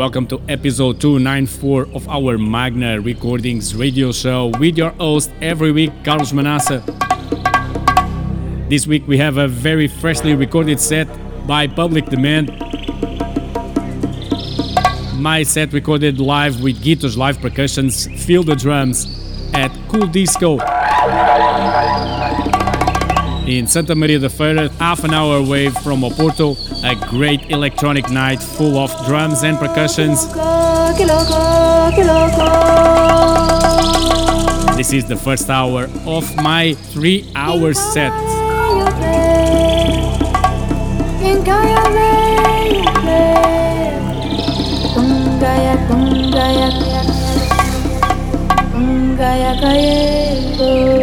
Welcome to episode 294 of our Magna Recordings radio show with your host every week, Carlos Manaça. This week we have a very freshly recorded set by Public Demand. My set recorded live with Guitos, live percussions, feel the drums at Cool Disco in Santa Maria da Feira, half an hour away from Oporto. A great electronic night full of drums and percussions. This is the first hour of my three hour set. Gaya Gaya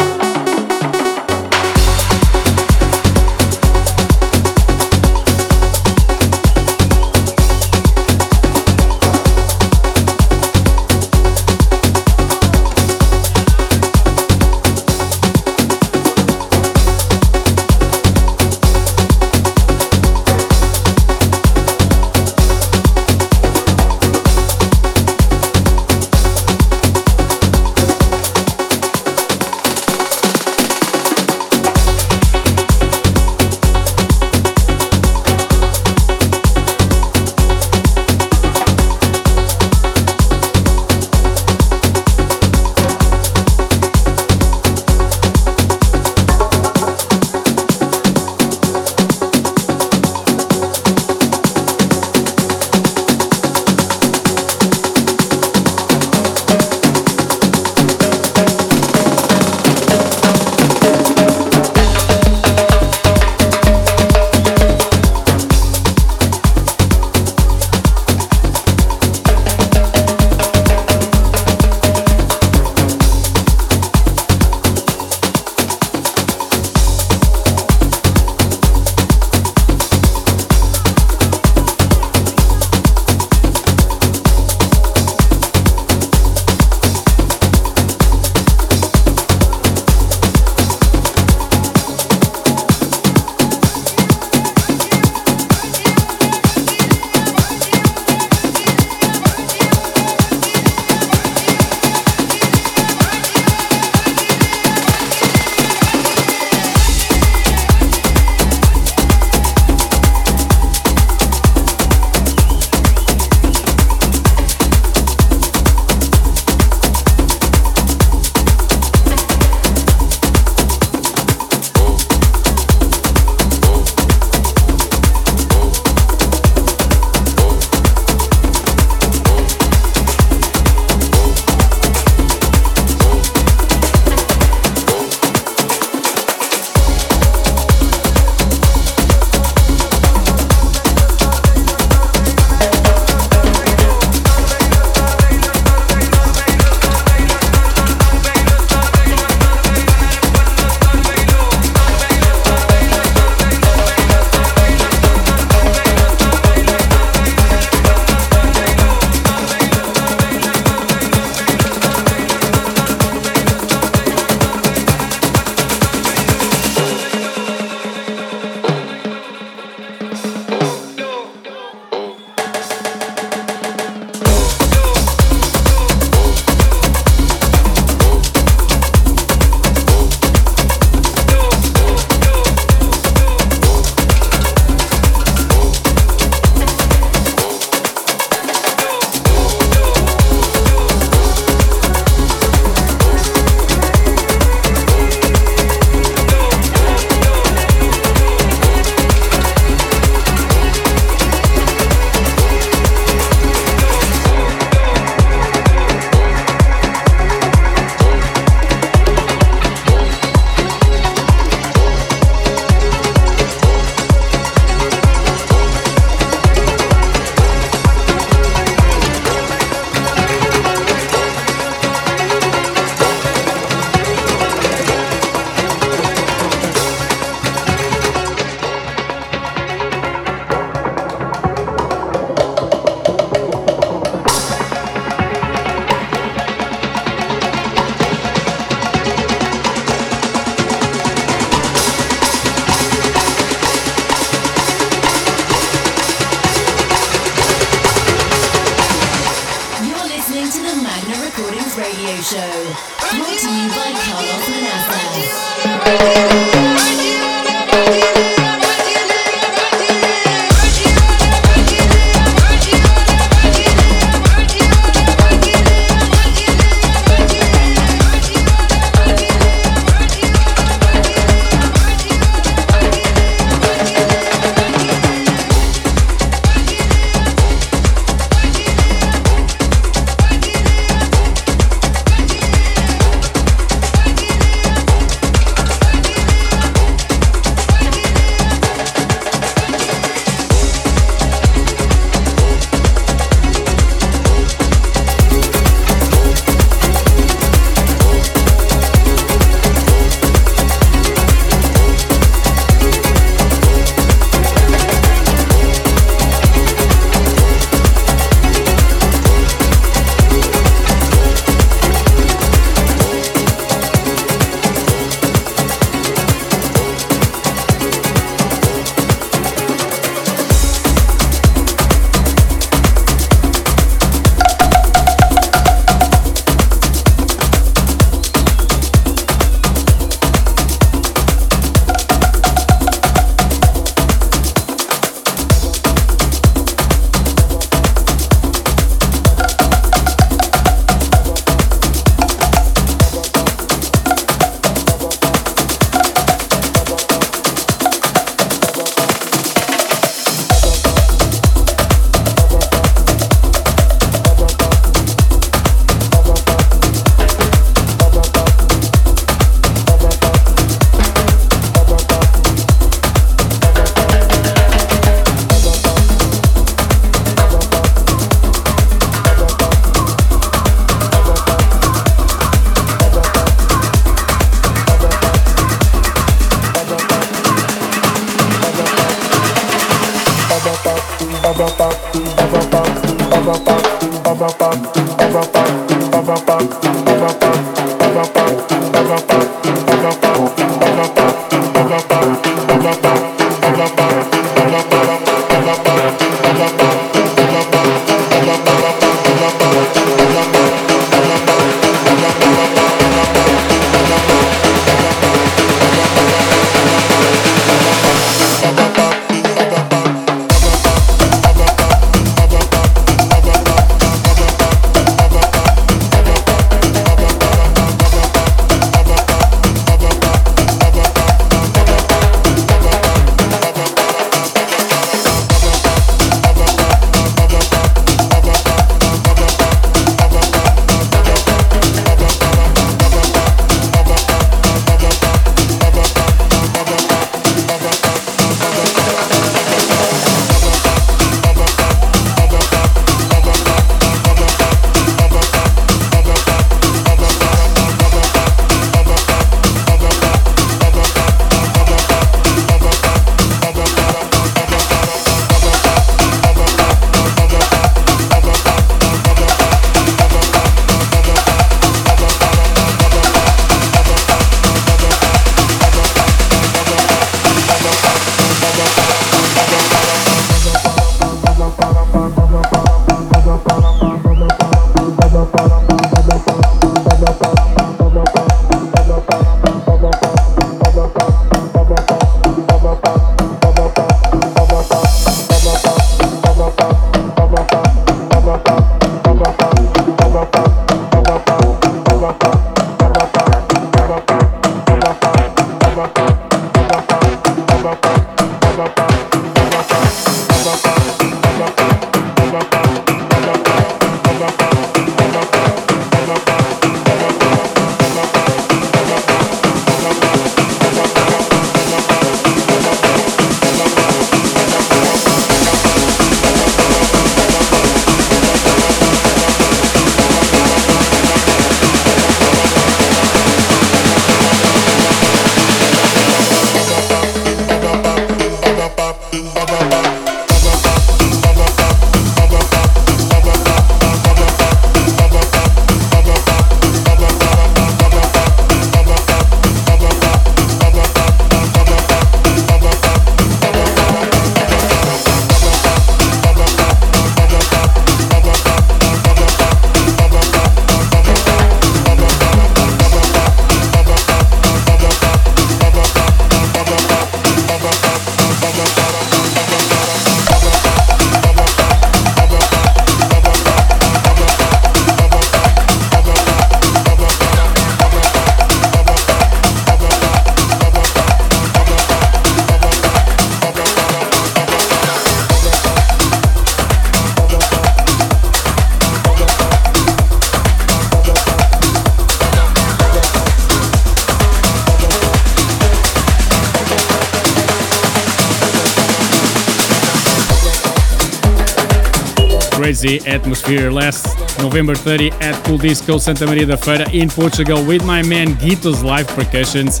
crazy atmosphere last November 30 at Cool Disco Santa Maria da Feira in Portugal with my man Guitos live percussions.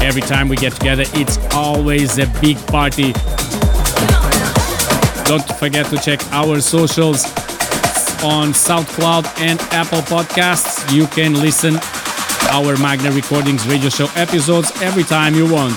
Every time we get together, it's always a big party. Don't forget to check our socials on SoundCloud and Apple Podcasts. You can listen our Magna Recordings radio show episodes every time you want.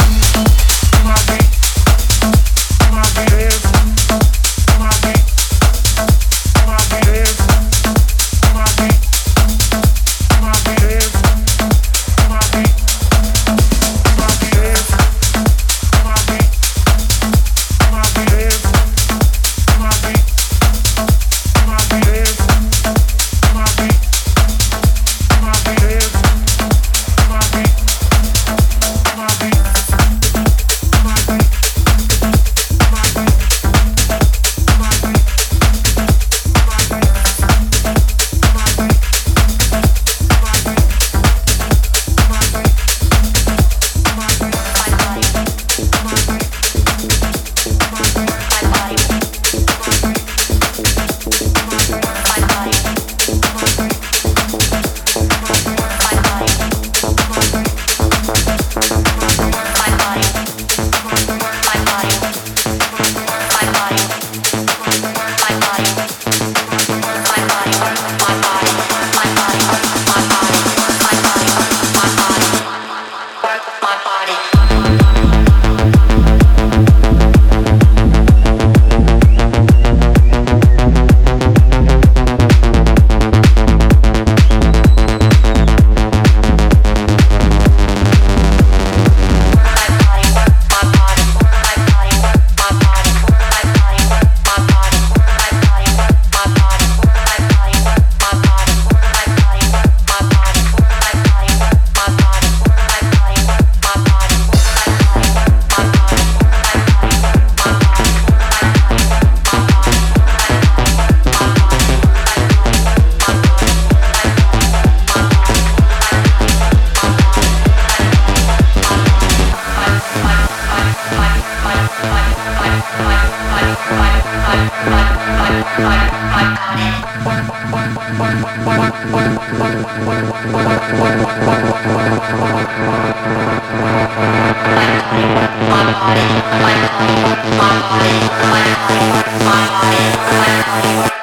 my body, my body, my body, my body, my body, my body, my body.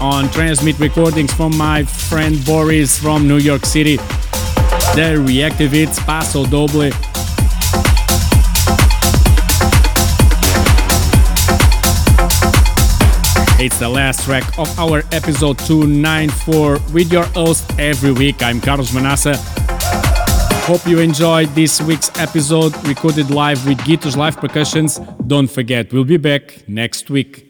On Transmit Recordings from my friend Boris from New York City. The reactive hits Paso Doble. It's the last track of our episode 294 with your host every week. I'm Carlos Manaça. Hope you enjoyed this week's episode recorded live with Guitos Live Percussions. Don't forget, we'll be back next week.